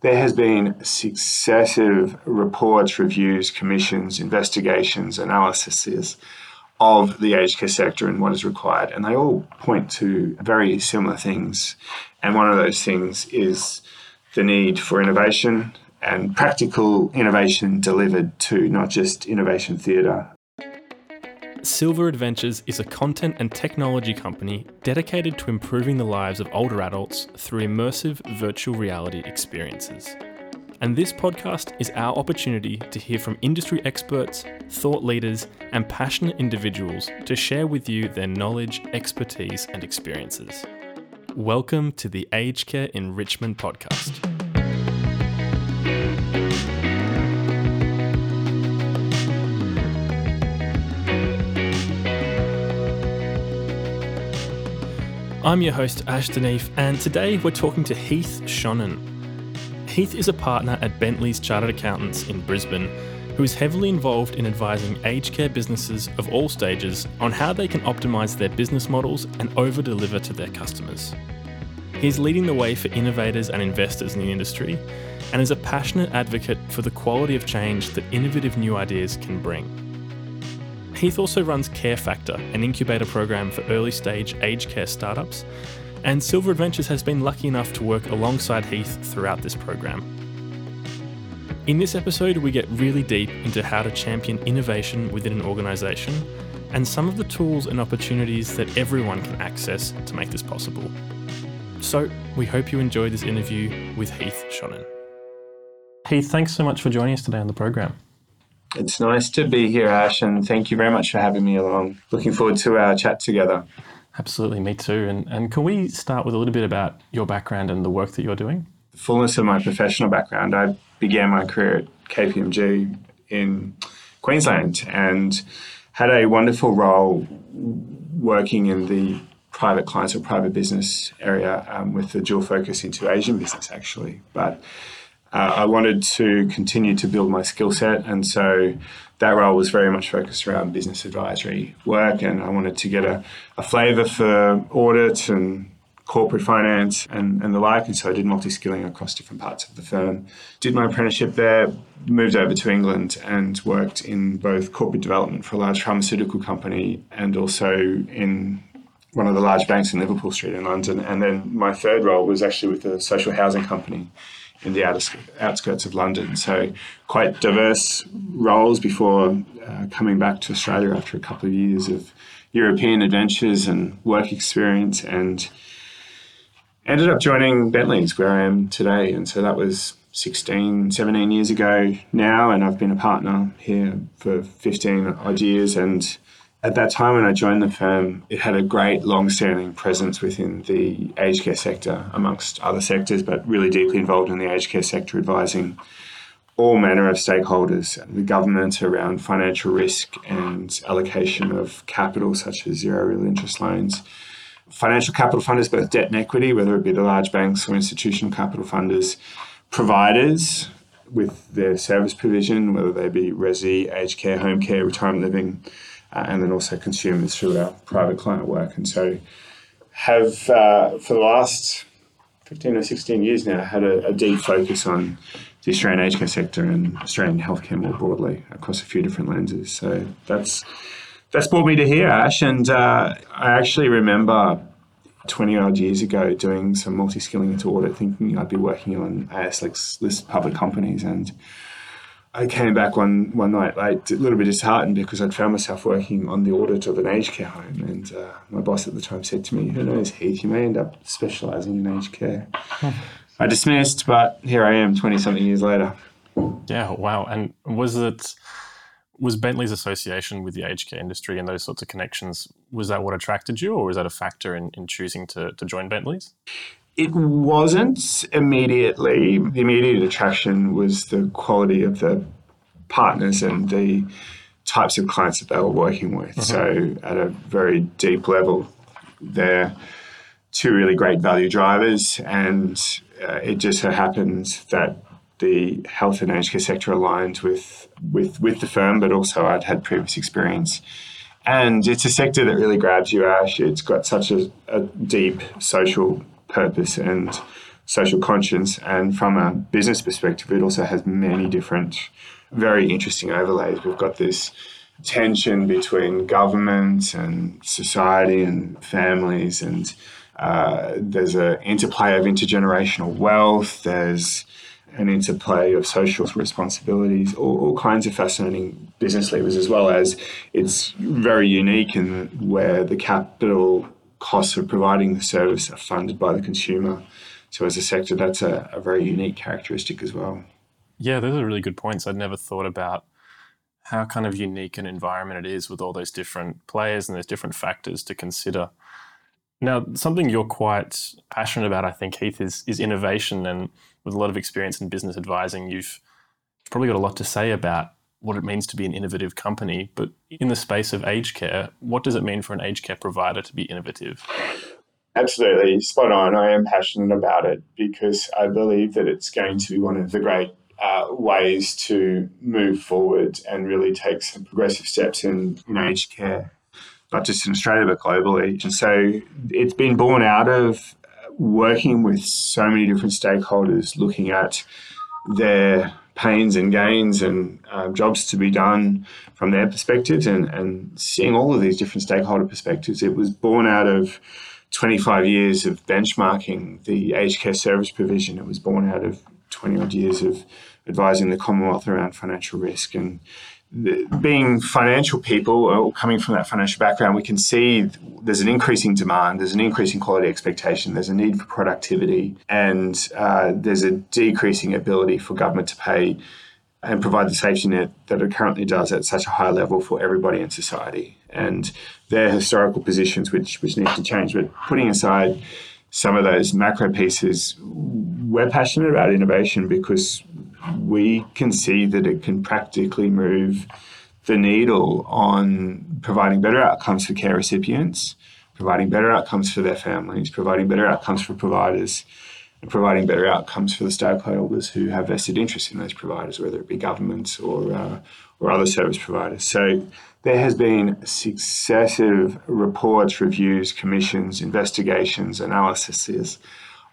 There has been successive reports, reviews, commissions, investigations, analyses of the aged care sector and what is required. And they all point to very similar things. And one of those things is the need for innovation and practical innovation delivered to not just innovation theatre. Silver Adventures is a content and technology company dedicated to improving the lives of older adults through immersive virtual reality experiences. And this podcast is our opportunity to hear from industry experts, thought leaders, and passionate individuals to share with you their knowledge, expertise, and experiences. Welcome to the Aged Care Enrichment Podcast. I'm your host, Ash Denif, and today we're talking to Heath Shonhan. Heath is a partner at Bentley's Chartered Accountants in Brisbane, who is heavily involved in advising aged care businesses of all stages on how they can optimise their business models and over deliver to their customers. He's leading the way for innovators and investors in the industry and is a passionate advocate for the quality of change that innovative new ideas can bring. Heath also runs Care Factor, an incubator program for early stage aged care startups, and Silver Adventures has been lucky enough to work alongside Heath throughout this program. In this episode, we get really deep into how to champion innovation within an organisation and some of the tools and opportunities that everyone can access to make this possible. So, we hope you enjoyed this interview with Heath Shonhan. Heath, thanks so much for joining us today on the program. It's nice to be here, Ash, and thank you very much for having me along. Looking forward to our chat together. Absolutely, me too. And, and can we start with a little bit about your background and the work that you're doing? The fullness of my professional background, I began my career at KPMG in Queensland and had a wonderful role working in the private clients or private business area um, with the dual focus into Asian business, actually. But uh, I wanted to continue to build my skill set, and so that role was very much focused around business advisory work. And I wanted to get a, a flavour for audit and corporate finance and, and the like. And so I did multi skilling across different parts of the firm. Did my apprenticeship there, moved over to England, and worked in both corporate development for a large pharmaceutical company and also in one of the large banks in Liverpool Street in London. And then my third role was actually with a social housing company in the outskirts of London. So quite diverse roles before uh, coming back to Australia after a couple of years of European adventures and work experience and ended up joining Bentley's where I am today. And so that was 16, 17 years ago now. And I've been a partner here for 15 odd years and at that time when I joined the firm, it had a great long-standing presence within the aged care sector, amongst other sectors, but really deeply involved in the aged care sector, advising all manner of stakeholders, the government around financial risk and allocation of capital, such as zero real interest loans, financial capital funders, both debt and equity, whether it be the large banks or institutional capital funders, providers with their service provision, whether they be resi, aged care, home care, retirement living, uh, and then also consumers through our private client work. And so, have uh, for the last 15 or 16 years now had a, a, deep focus on the Australian aged care sector and Australian healthcare more broadly across a few different lenses. So that's that's brought me to here, Ash. And uh, I actually remember 20 odd years ago doing some multi skilling into audit, thinking I'd be working on ASX list public companies and I came back one, one night late, a little bit disheartened because I'd found myself working on the audit of an aged care home. And uh, my boss at the time said to me, Who knows, Heath, you may end up specialising in aged care. I dismissed, but here I am 20 something years later. Yeah, wow. And was it, was Bentley's association with the aged care industry and those sorts of connections, was that what attracted you or was that a factor in, in choosing to, to join Bentley's? It wasn't immediately. The immediate attraction was the quality of the partners and the types of clients that they were working with. Uh-huh. So, at a very deep level, they're two really great value drivers, and uh, it just so happens that the health and aged care sector aligned with with with the firm, but also I'd had previous experience. And it's a sector that really grabs you, Ash. It's got such a, a deep social purpose and social conscience. And from a business perspective, it also has many different, very interesting overlays. We've got this tension between government and society and families and uh, there's an interplay of intergenerational wealth. There's an interplay of social responsibilities, all, all, kinds of fascinating business levers, as well as it's very unique in where the capital costs of providing the service are funded by the consumer. So, as a sector, that's a, a very unique characteristic as well. Yeah, those are really good points. I'd never thought about how kind of unique an environment it is with all those different players and there's different factors to consider. Now, something you're quite passionate about, I think, Heath, is, is innovation. And with a lot of experience in business advising, you've probably got a lot to say about what it means to be an innovative company. But in the space of aged care, what does it mean for an aged care provider to be innovative? Absolutely, spot on. I am passionate about it because I believe that it's going to be one of the great uh, ways to move forward and really take some progressive steps in, in aged care not just in Australia, but globally. And so it's been born out of working with so many different stakeholders, looking at their pains and gains and uh, jobs to be done from their perspectives and, and seeing all of these different stakeholder perspectives. It was born out of 25 years of benchmarking the aged care service provision. It was born out of 20 odd years of advising the Commonwealth around financial risk and being financial people or coming from that financial background, we can see there's an increasing demand, there's an increasing quality expectation, there's a need for productivity, and uh, there's a decreasing ability for government to pay and provide the safety net that it currently does at such a high level for everybody in society. And their historical positions, which which need to change. But putting aside some of those macro pieces, we're passionate about innovation because we can see that it can practically move the needle on providing better outcomes for care recipients, providing better outcomes for their families, providing better outcomes for providers, and providing better outcomes for the stakeholders who have vested interest in those providers, whether it be governments or uh, or other service providers. So there has been successive reports, reviews, commissions, investigations, analyses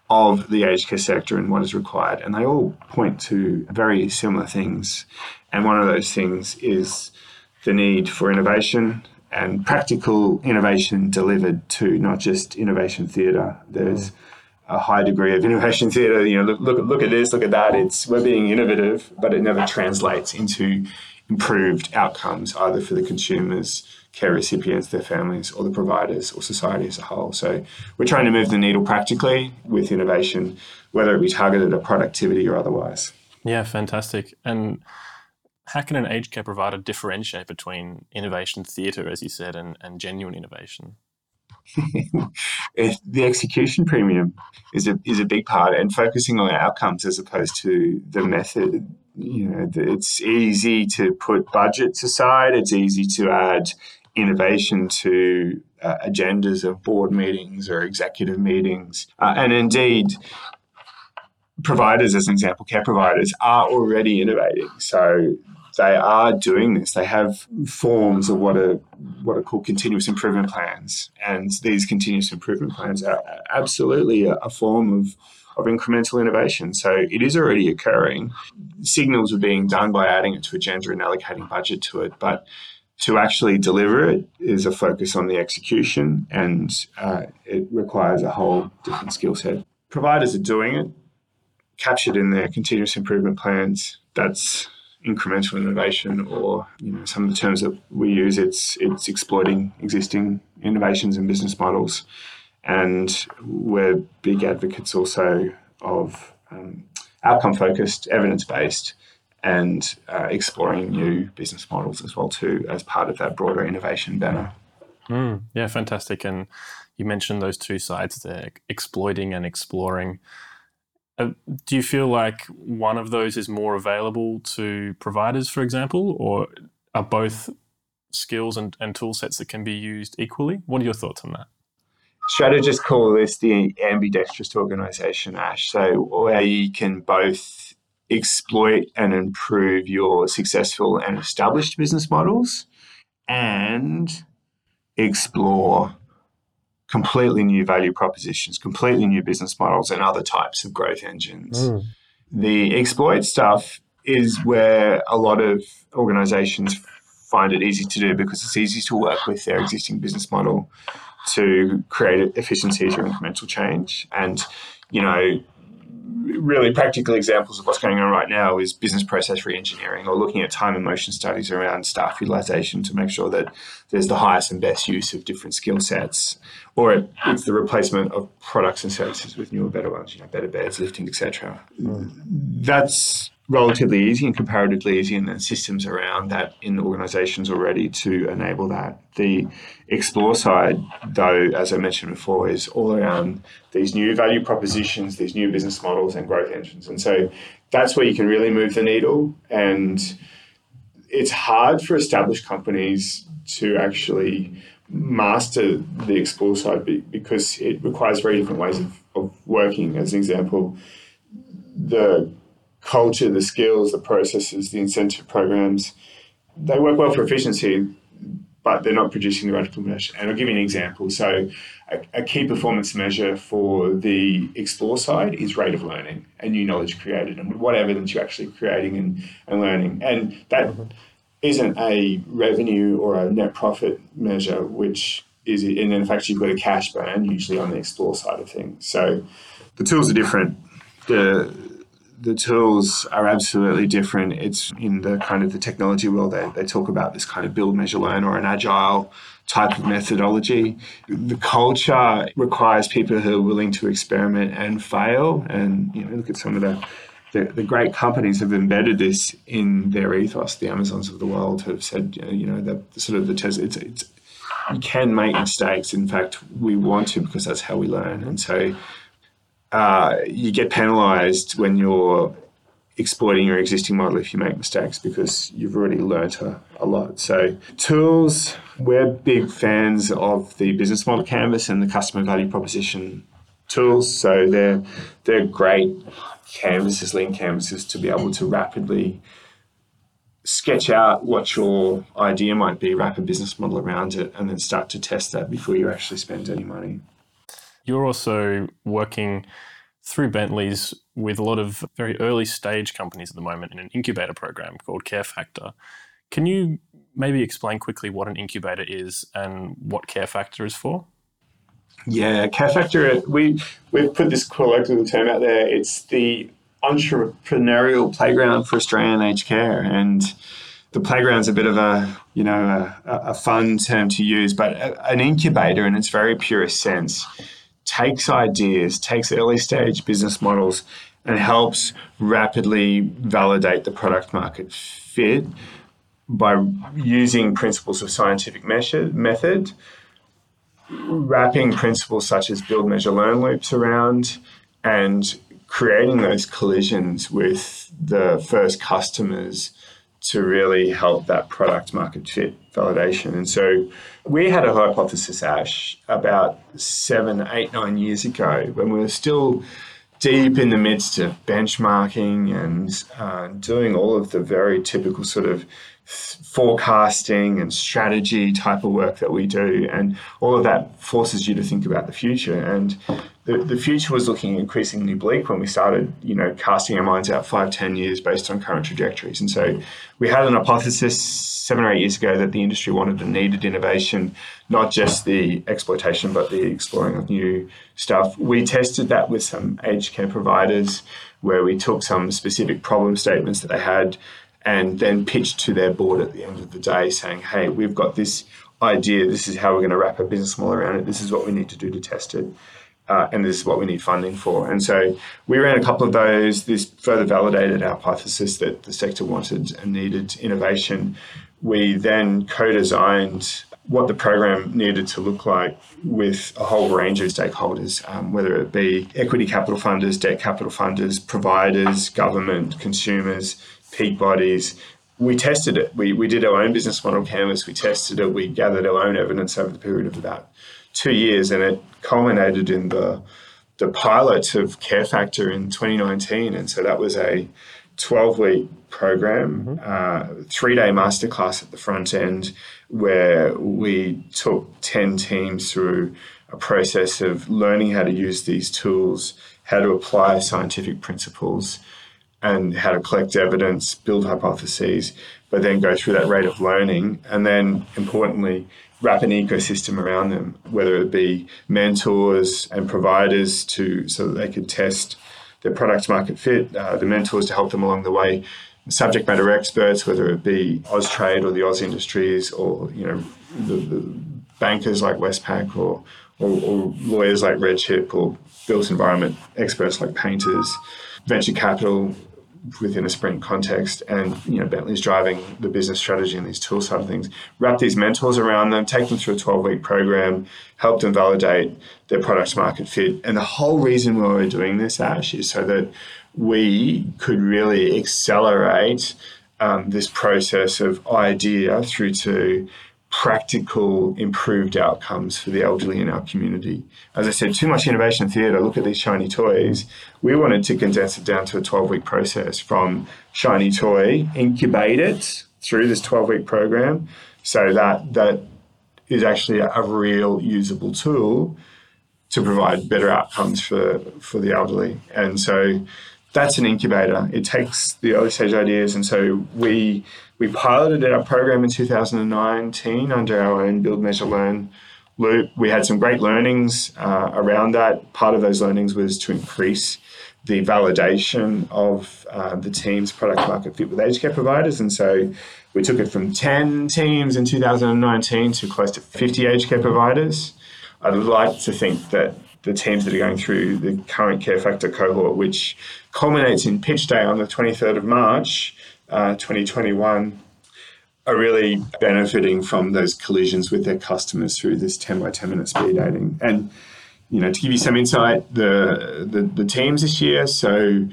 of the aged care sector and what is required. And they all point to very similar things. And one of those things is the need for innovation and practical innovation delivered to not just innovation theatre. There's a high degree of innovation theatre. You know, look, look, look at this, look at that. It's we're being innovative, but it never translates into improved outcomes either for the consumers care recipients, their families, or the providers, or society as a whole. So we're trying to move the needle practically with innovation, whether it be targeted at productivity or otherwise. Yeah, fantastic. And how can an aged care provider differentiate between innovation theatre, as you said, and, and genuine innovation? the execution premium is a is a big part, and focusing on outcomes as opposed to the method. You know, it's easy to put budgets aside. It's easy to add innovation to uh, agendas of board meetings or executive meetings. Uh, and indeed, providers, as an example, care providers, are already innovating. So they are doing this. They have forms of what are what are called continuous improvement plans, and these continuous improvement plans are absolutely a, a form of of incremental innovation. So it is already occurring. Signals are being done by adding it to agenda and allocating budget to it, but to actually deliver it is a focus on the execution and uh, it requires a whole different skill set. Providers are doing it, captured in their continuous improvement plans. That's incremental innovation, or you know, some of the terms that we use. It's it's exploiting existing innovations and business models, and we're big advocates also of um, outcome focused, evidence based and uh, exploring new business models as well too as part of that broader innovation banner. Mm, yeah, fantastic. And you mentioned those two sides there, exploiting and exploring. Uh, do you feel like one of those is more available to providers, for example, or are both skills and, and tool sets that can be used equally? What are your thoughts on that? Strategists call this the ambidextrous organization, Ash. So, where you can both exploit and improve your successful and established business models and explore completely new value propositions, completely new business models, and other types of growth engines. Mm. The exploit stuff is where a lot of organizations find it easy to do because it's easy to work with their existing business model to create efficiencies or incremental change. And, you know, really practical examples of what's going on right now is business process reengineering or looking at time and motion studies around staff utilization to make sure that there's the highest and best use of different skill sets or it's the replacement of products and services with newer better ones you know better beds lifting etc that's relatively easy and comparatively easy, and then systems around that in organizations already to enable that. The explore side, though, as I mentioned before, is all around these new value propositions, these new business models, and growth engines. And so that's where you can really move the needle. And it's hard for established companies to actually master the explore side because it requires very different ways of, of working. As an example, the culture, the skills, the processes, the incentive programs, they work well for efficiency, but they're not producing the radical measure. And I'll give you an example. So, a, a, key performance measure for the explore side is rate of learning and new knowledge created and what evidence you're actually creating and, and learning. And that not a revenue or a net profit measure, which is, in fact, you've got a cash burn usually on the explore side of things. So, the tools are different. The the tools are absolutely different. It's in the kind of the technology world, they, they talk about this kind of build, measure, learn or an agile type of methodology. The culture requires people who are willing to experiment and fail. And you know, look at some of the, the, the great companies have embedded this in their ethos. The Amazons of the world have said, uh, you know, the, the sort of the test. It's, it's you can make mistakes. In fact, we want to because that's how we learn. And so uh, you get penalized when you're exploiting your existing model if you make mistakes because you've already learnt a, a lot. So, tools, we're big fans of the business model canvas and the customer value proposition tools. So, they're, they're great canvases, lean canvases to be able to rapidly sketch out what your idea might be, wrap a business model around it, and then start to test that before you actually spend any money. You're also working through Bentley's with a lot of very early stage companies at the moment in an incubator program called Care Factor. Can you maybe explain quickly what an incubator is and what Care Factor is for? Yeah, Care Factor, we, we've put this colloquial term out there. It's the entrepreneurial playground for Australian aged care. And the playground's a bit of a, you know, a, a fun term to use, but an incubator in its very purest sense takes ideas, takes early stage business models, and helps rapidly validate the product market fit by using principles of scientific measure, method, wrapping principles such as build, measure, learn loops around, and creating those collisions with the first customers to really help that product market fit validation. And so we had a hypothesis, Ash, about seven, eight, nine years ago when we were still deep in the midst of benchmarking and uh, doing all of the very typical sort of forecasting and strategy type of work that we do. And all of that forces you to think about the future. And the, the future was looking increasingly bleak when we started, you know, casting our minds out five, ten years based on current trajectories. And so we had an hypothesis seven or eight years ago that the industry wanted and needed innovation, not just the exploitation, but the exploring of new stuff. We tested that with some aged care providers where we took some specific problem statements that they had and then pitched to their board at the end of the day saying, hey, we've got this idea, this is how we're going to wrap a business model around it, this is what we need to do to test it uh, and this is what we need funding for. And so we ran a couple of those. This further validated our hypothesis that the sector wanted and needed innovation. We then co designed what the program needed to look like with a whole range of stakeholders, um, whether it be equity capital funders, debt capital funders, providers, government, consumers, peak bodies. We tested it. We, we did our own business model canvas. We tested it. We gathered our own evidence over the period of about two years, and it culminated in the the pilot of Care Factor in 2019, and so that was a 12 week program, mm-hmm. uh, three day masterclass at the front end, where we took 10 teams through a process of learning how to use these tools, how to apply scientific principles, and how to collect evidence, build hypotheses, but then go through that rate of learning. And then, importantly, wrap an ecosystem around them, whether it be mentors and providers to so that they could test their product market fit, uh, the mentors to help them along the way, subject matter experts, whether it be Austrade or the Oz Industries or you know the, the bankers like Westpac or, or, or lawyers like RedChip or built environment experts like Paynters, venture capital within a sprint context and you know bentley's driving the business strategy and these tool side of things. Wrap these mentors around them take them through a 12 week program help them validate their product market fit. And the whole reason why we're doing this ash is so that we could really accelerate um, this process of idea through to practical improved outcomes for the elderly in our community. As I said, too much innovation theatre, look at these shiny toys. We wanted to condense it down to a 12 week process from shiny toy, incubate it through this 12 week program so that that is actually a, a real usable tool to provide better outcomes for, for the elderly. And so that's an incubator. It takes the early stage ideas, and so we we piloted our program in 2019 under our own build, measure, learn loop. We had some great learnings uh, around that. Part of those learnings was to increase the validation of uh, the team's product market fit with aged care providers, and so we took it from 10 teams in 2019 to close to 50 aged care providers. I'd like to think that the teams that are going through the current care factor cohort, which culminates in pitch day on the 23rd of March, uh, 2021, are really benefiting from those collisions with their customers through this 10 by 10 minute speed dating. And, you know, to give you some insight, the, the, the teams this year, so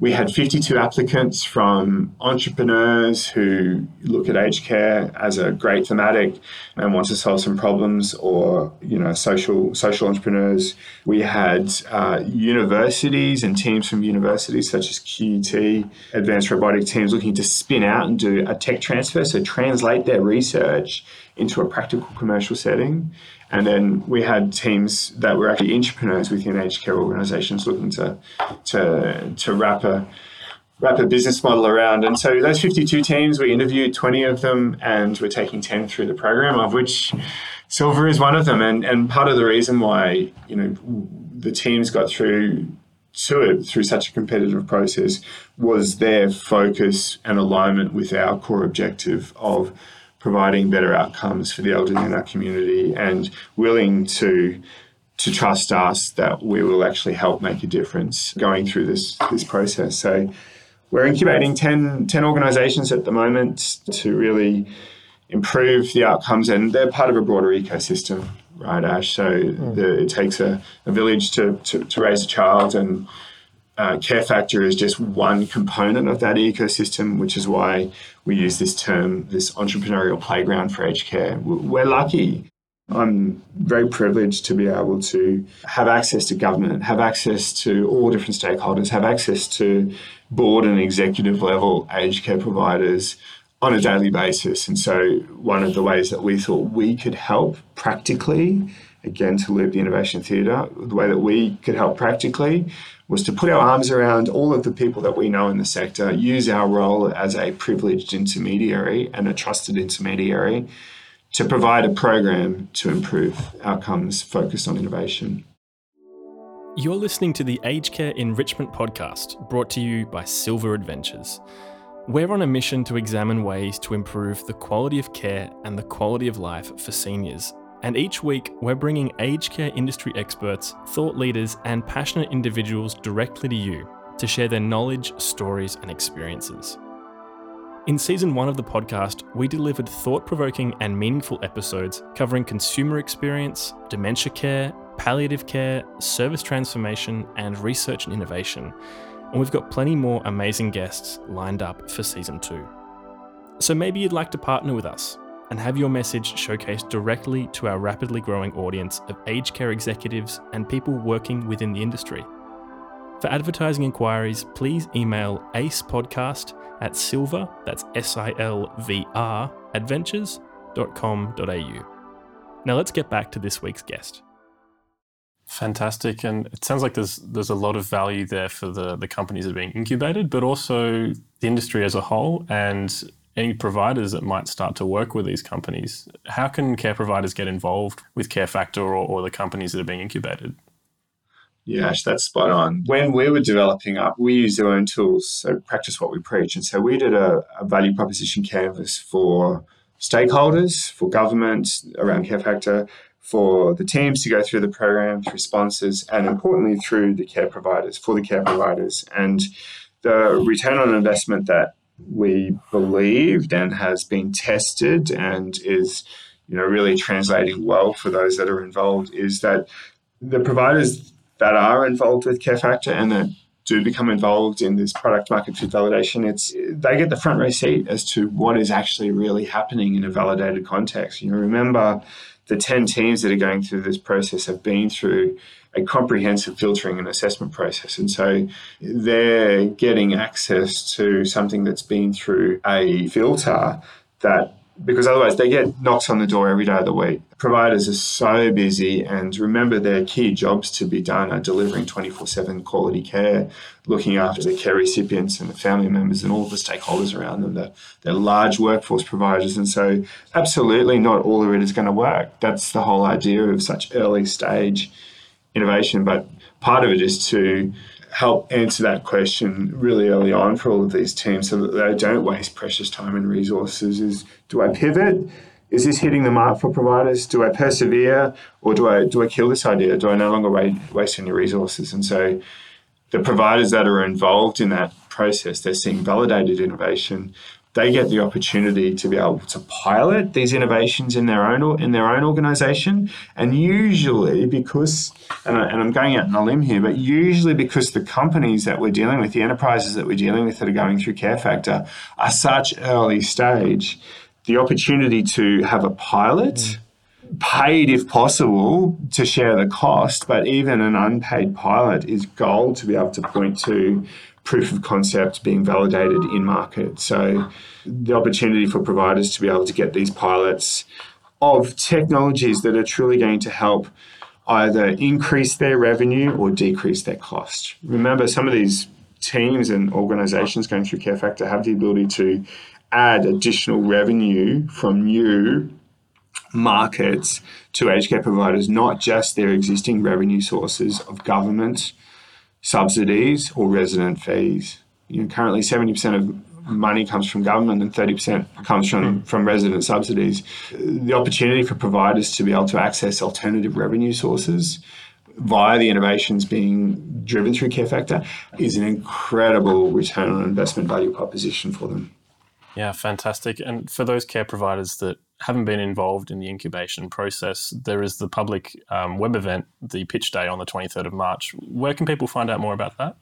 we had 52 applicants from entrepreneurs who look at aged care as a great thematic and want to solve some problems, or you know, social social entrepreneurs. We had uh, universities and teams from universities such as QUT, advanced robotic teams looking to spin out and do a tech transfer, so translate their research into a practical commercial setting. And then we had teams that were actually entrepreneurs within aged care organisations looking to to to wrap a wrap a business model around. And so those 52 teams, we interviewed 20 of them, and we're taking 10 through the program, of which Silver is one of them. And and part of the reason why you know the teams got through to it through such a competitive process was their focus and alignment with our core objective of providing better outcomes for the elderly in our community and willing to to trust us that we will actually help make a difference going through this this process. So we're incubating 10, 10 organizations at the moment to really improve the outcomes and they're part of a broader ecosystem, right, Ash? So mm. the, it takes a, a village to, to, to raise a child and uh, care factor is just one component of that ecosystem, which is why we use this term, this entrepreneurial playground for aged care. We're lucky. I'm very privileged to be able to have access to government, have access to all different stakeholders, have access to board and executive level aged care providers on a daily basis. And so, one of the ways that we thought we could help practically, again, to loop the innovation theatre, the way that we could help practically was to put our arms around all of the people that we know in the sector, use our role as a privileged intermediary and a trusted intermediary to provide a program to improve outcomes focused on innovation. You're listening to the Aged Care Enrichment Podcast, brought to you by Silver Adventures. We're on a mission to examine ways to improve the quality of care and the quality of life for seniors and each week, we're bringing aged care industry experts, thought leaders, and passionate individuals directly to you to share their knowledge, stories, and experiences. In season one of the podcast, we delivered thought provoking and meaningful episodes covering consumer experience, dementia care, palliative care, service transformation, and research and innovation. And we've got plenty more amazing guests lined up for season two. So maybe you'd like to partner with us and have your message showcased directly to our rapidly growing audience of aged care executives and people working within the industry. For advertising inquiries, please email acepodcast at silver, that's S I L V R, adventures.com.au. Now let's get back to this week's guest. Fantastic, and it sounds like there's there's a lot of value there for the the companies that are being incubated, but also the industry as a whole and any providers that might start to work with these companies. How can care providers get involved with Care Factor or, or the companies that are being incubated? Yeah, that's spot on. When we were developing up, we used our own tools, so practice what we preach. And so we did a, a value proposition canvas for stakeholders, for government around Care Factor, for the teams to go through the program, through sponsors, and importantly through the care providers, for the care providers. And the return on investment that we believed and has been tested and is you know really translating well for those that are involved is that the providers that are involved with Care Factor and that do become involved in this product market fit validation, it's they get the front row seat as to what is actually really happening in a validated context. You know, remember the 10 teams that are going through this process have been through a comprehensive filtering and assessment process. And so they're getting access to something that's been through a filter that because otherwise they get knocks on the door every day of the week. Providers are so busy, and remember their key jobs to be done are delivering 24 7 quality care, looking after the care recipients and the family members and all the stakeholders around them. They're, they're large workforce providers, and so absolutely not all of it is going to work. That's the whole idea of such early stage innovation, but part of it is to help answer that question really early on for all of these teams so that they don't waste precious time and resources is do I pivot? Is this hitting the mark for providers? Do I persevere or do I do I kill this idea? Do I no longer waste any resources? And so the providers that are involved in that process, they're seeing validated innovation they get the opportunity to be able to pilot these innovations in their own in their own organization. And usually because and, I, am going out on a limb here but usually because the companies that we're dealing with the enterprises that we're dealing with that are going through care factor are such early stage the opportunity to have a pilot paid if possible to share the cost, but even an unpaid pilot is gold to be able to point to proof of concept being validated in market. So the opportunity for providers to be able to get these pilots of technologies that are truly going to help either increase their revenue or decrease their cost. Remember, some of these teams and organizations going through Care Factor have the ability to add additional revenue from new markets to aged care providers, not just their existing revenue sources of government subsidies or resident fees. You know, currently, 70% of money comes from government and 30% comes from, hmm. from resident subsidies. The opportunity for providers to be able to access alternative revenue sources via the innovations being driven through Care Factor is an incredible return on investment value proposition for them. Yeah, fantastic. And for those care providers that haven't been involved in the incubation process, there is the public um, web event, the pitch day on the 23rd of March. Where can people find out more about that?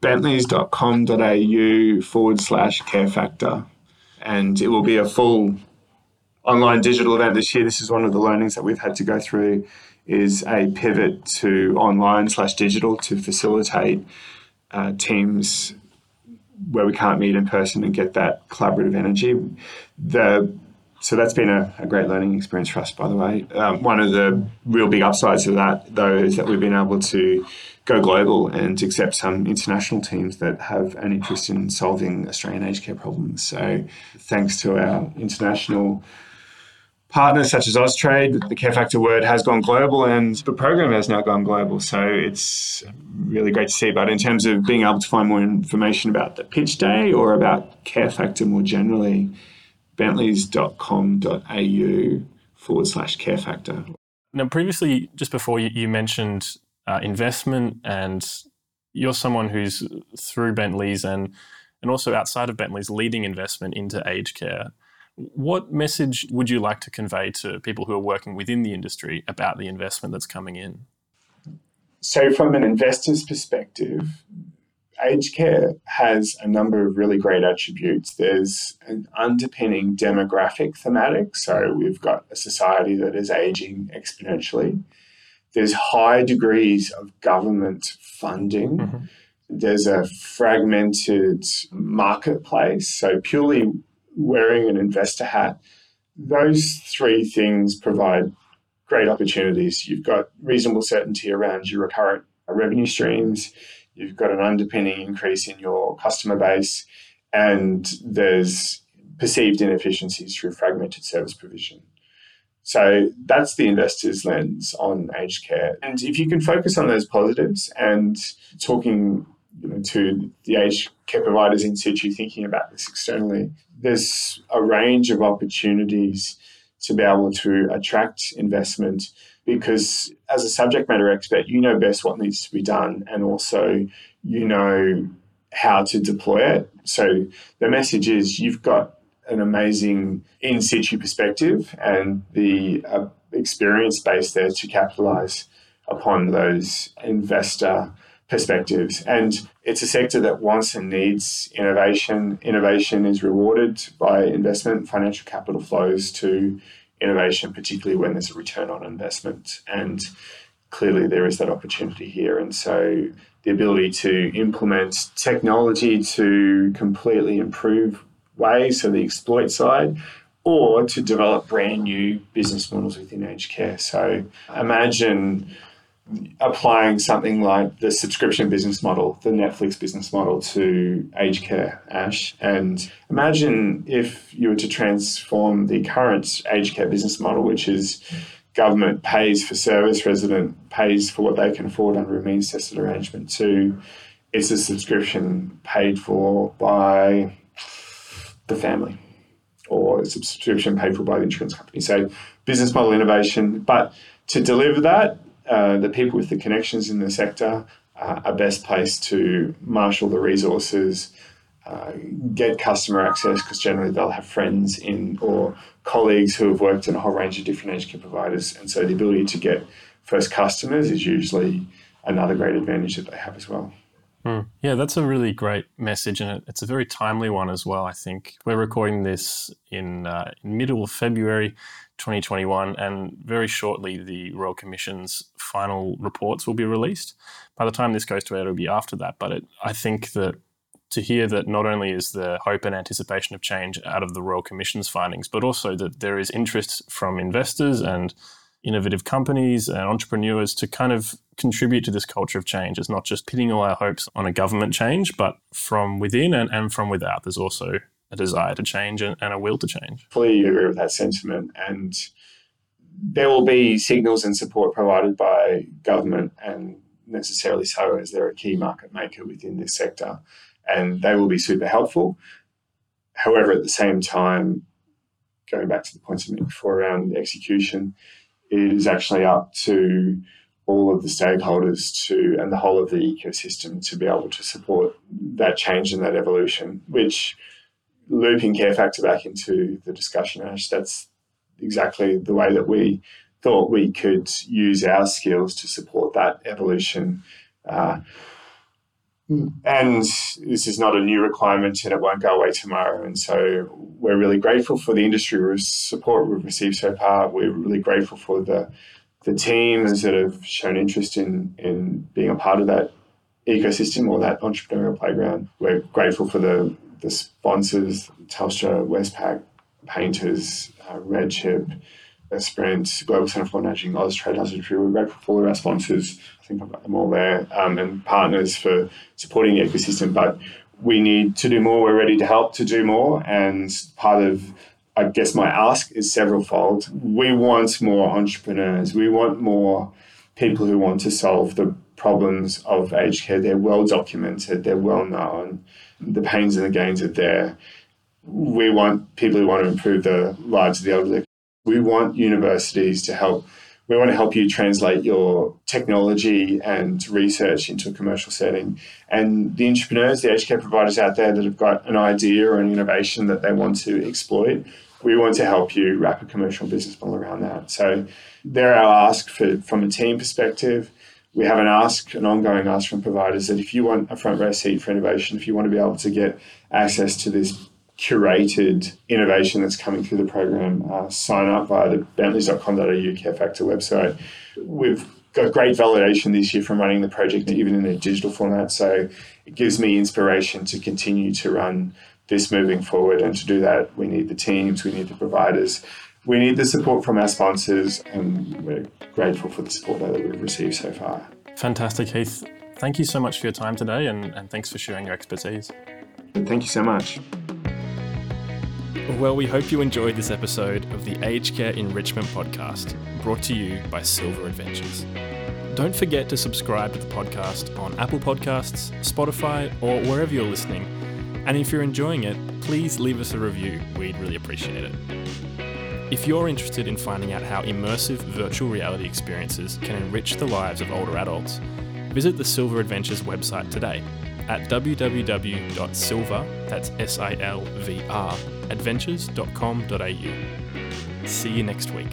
bentleys.com.au forward slash care factor. And it will be a full online digital event this year. This is one of the learnings that we've had to go through is a pivot to online slash digital to facilitate uh, teams where we can't meet in person and get that collaborative energy. The so that's been a, a, great learning experience for us, by the way. Um, one of the real big upsides of that, though, is that we've been able to go global and accept some international teams that have an interest in solving Australian aged care problems. So, thanks to our international partners such as Austrade, the Care Factor word has gone global and the program has now gone global. So it's really great to see. But in terms of being able to find more information about the pitch day or about Care Factor more generally, bentleys.com.au forward slash care factor. Now, previously, just before you, you mentioned uh, investment, and you're someone who's through Bentleys and and also outside of Bentleys leading investment into aged care. What message would you like to convey to people who are working within the industry about the investment that's coming in? So, from an investor's perspective, aged care has a number of really great attributes. There's an underpinning demographic thematic. So we've got a society that is aging exponentially. There's high degrees of government funding. Mm-hmm. There's a fragmented marketplace. So purely wearing an investor hat, those three things provide great opportunities. You've got reasonable certainty around your recurrent revenue streams. You've got an underpinning increase in your customer base, and there's perceived inefficiencies through fragmented service provision. So that's the investor's lens on aged care. And if you can focus on those positives and talking you know, to the aged care providers in situ thinking about this externally, there's a range of opportunities to be able to attract investment because as a subject matter expert, you know best what needs to be done and also you know how to deploy it. So the message is you've got an amazing in situ perspective and the uh, experience base there to capitalize upon those investor perspectives. And it's a sector that wants and needs innovation. Innovation is rewarded by investment, financial capital flows to innovation, particularly when there's a return on investment. And clearly there is that opportunity here. And so the ability to implement technology to completely improve ways, so the exploit side, or to develop brand new business models within aged care. So imagine applying something like the subscription business model, the Netflix business model to aged care, Ash. And imagine if you were to transform the current aged care business model, which is government pays for service, resident pays for what they can afford under a means tested arrangement, to it's a subscription paid for by the family or a subscription paid for by the insurance company. So business model innovation. But to deliver that, uh, the people with the connections in the sector uh, are best placed to marshal the resources, uh, get customer access because generally they'll have friends in or colleagues who have worked in a whole range of different aged care providers, and so the ability to get first customers is usually another great advantage that they have as well. Mm. Yeah, that's a really great message, and it's a very timely one as well. I think we're recording this in, uh, middle of February 2021, and very shortly the Royal Commission's final reports will be released. By the time this goes to air, it'll be after that. But it, I think that to hear that not only is there hope and anticipation of change out of the Royal Commission's findings, but also that there is interest from investors and innovative companies and entrepreneurs to kind of contribute to this culture of change. It's not just pitting all our hopes on a government change, but from within and, and from without. There's also a desire to change and, and a will to change. Fully agree with that sentiment. And there will be signals and support provided by government and necessarily so as they're a key market maker within this sector. And they will be super helpful. However, at the same time, going back to the points I made before around execution, it is actually up to all of the stakeholders to and the whole of the ecosystem to be able to support that change and that evolution, which looping care factor back into the discussion, Ash, that's exactly the way that we thought we could use our skills to support that evolution. Uh, and this is not a new requirement and it won't go away tomorrow. And so we're really grateful for the industry support we've received so far. We're really grateful for the the teams that have shown interest in in being a part of that ecosystem or that entrepreneurial playground. We're grateful for the the sponsors, Telstra, Westpac, Paynters, uh, Redchip, Sprint, Global Centre for Managing Austrade Husbandry. We're grateful for all of our sponsors. I think I've got them all there, um, and partners for supporting the ecosystem. But we need to do more. We're ready to help to do more. And part of, I guess, my ask is several fold. We want more entrepreneurs. We want more people who want to solve the problems of aged care. They're well documented, they're well known, the pains and the gains are there. We want people who want to improve the lives of the elderly. We want universities to help we want to help you translate your technology and research into a commercial setting. And the entrepreneurs, the aged care providers out there that have got an idea or an innovation that they want to exploit, we want to help you wrap a commercial business model around that. So there our ask for from a team perspective. We have an ask, an ongoing ask from providers that if you want a front row seat for innovation, if you want to be able to get access to this curated innovation that's coming through the program, uh, sign up via the bentleys.com.au Care Factor website. We've got great validation this year from running the project, even in a digital format. So it gives me inspiration to continue to run this moving forward. And to do that, we need the teams, we need the providers. we need the support from our sponsors, and we're grateful for the support that we've received so far. Fantastic, Heath. Thank you so much for your time today, and, and thanks for sharing your expertise. Thank you so much. Well, we hope you enjoyed this episode of the Aged Care Enrichment Podcast, brought to you by Silver Adventures. Don't forget to subscribe to the podcast on Apple Podcasts, Spotify, or wherever you're listening. And if you're enjoying it, please leave us a review. We'd really appreciate it. If you're interested in finding out how immersive virtual reality experiences can enrich the lives of older adults, visit the Silver Adventures website today at www.silver, that's S-I-L-V-R, adventures.com.au. See you next week.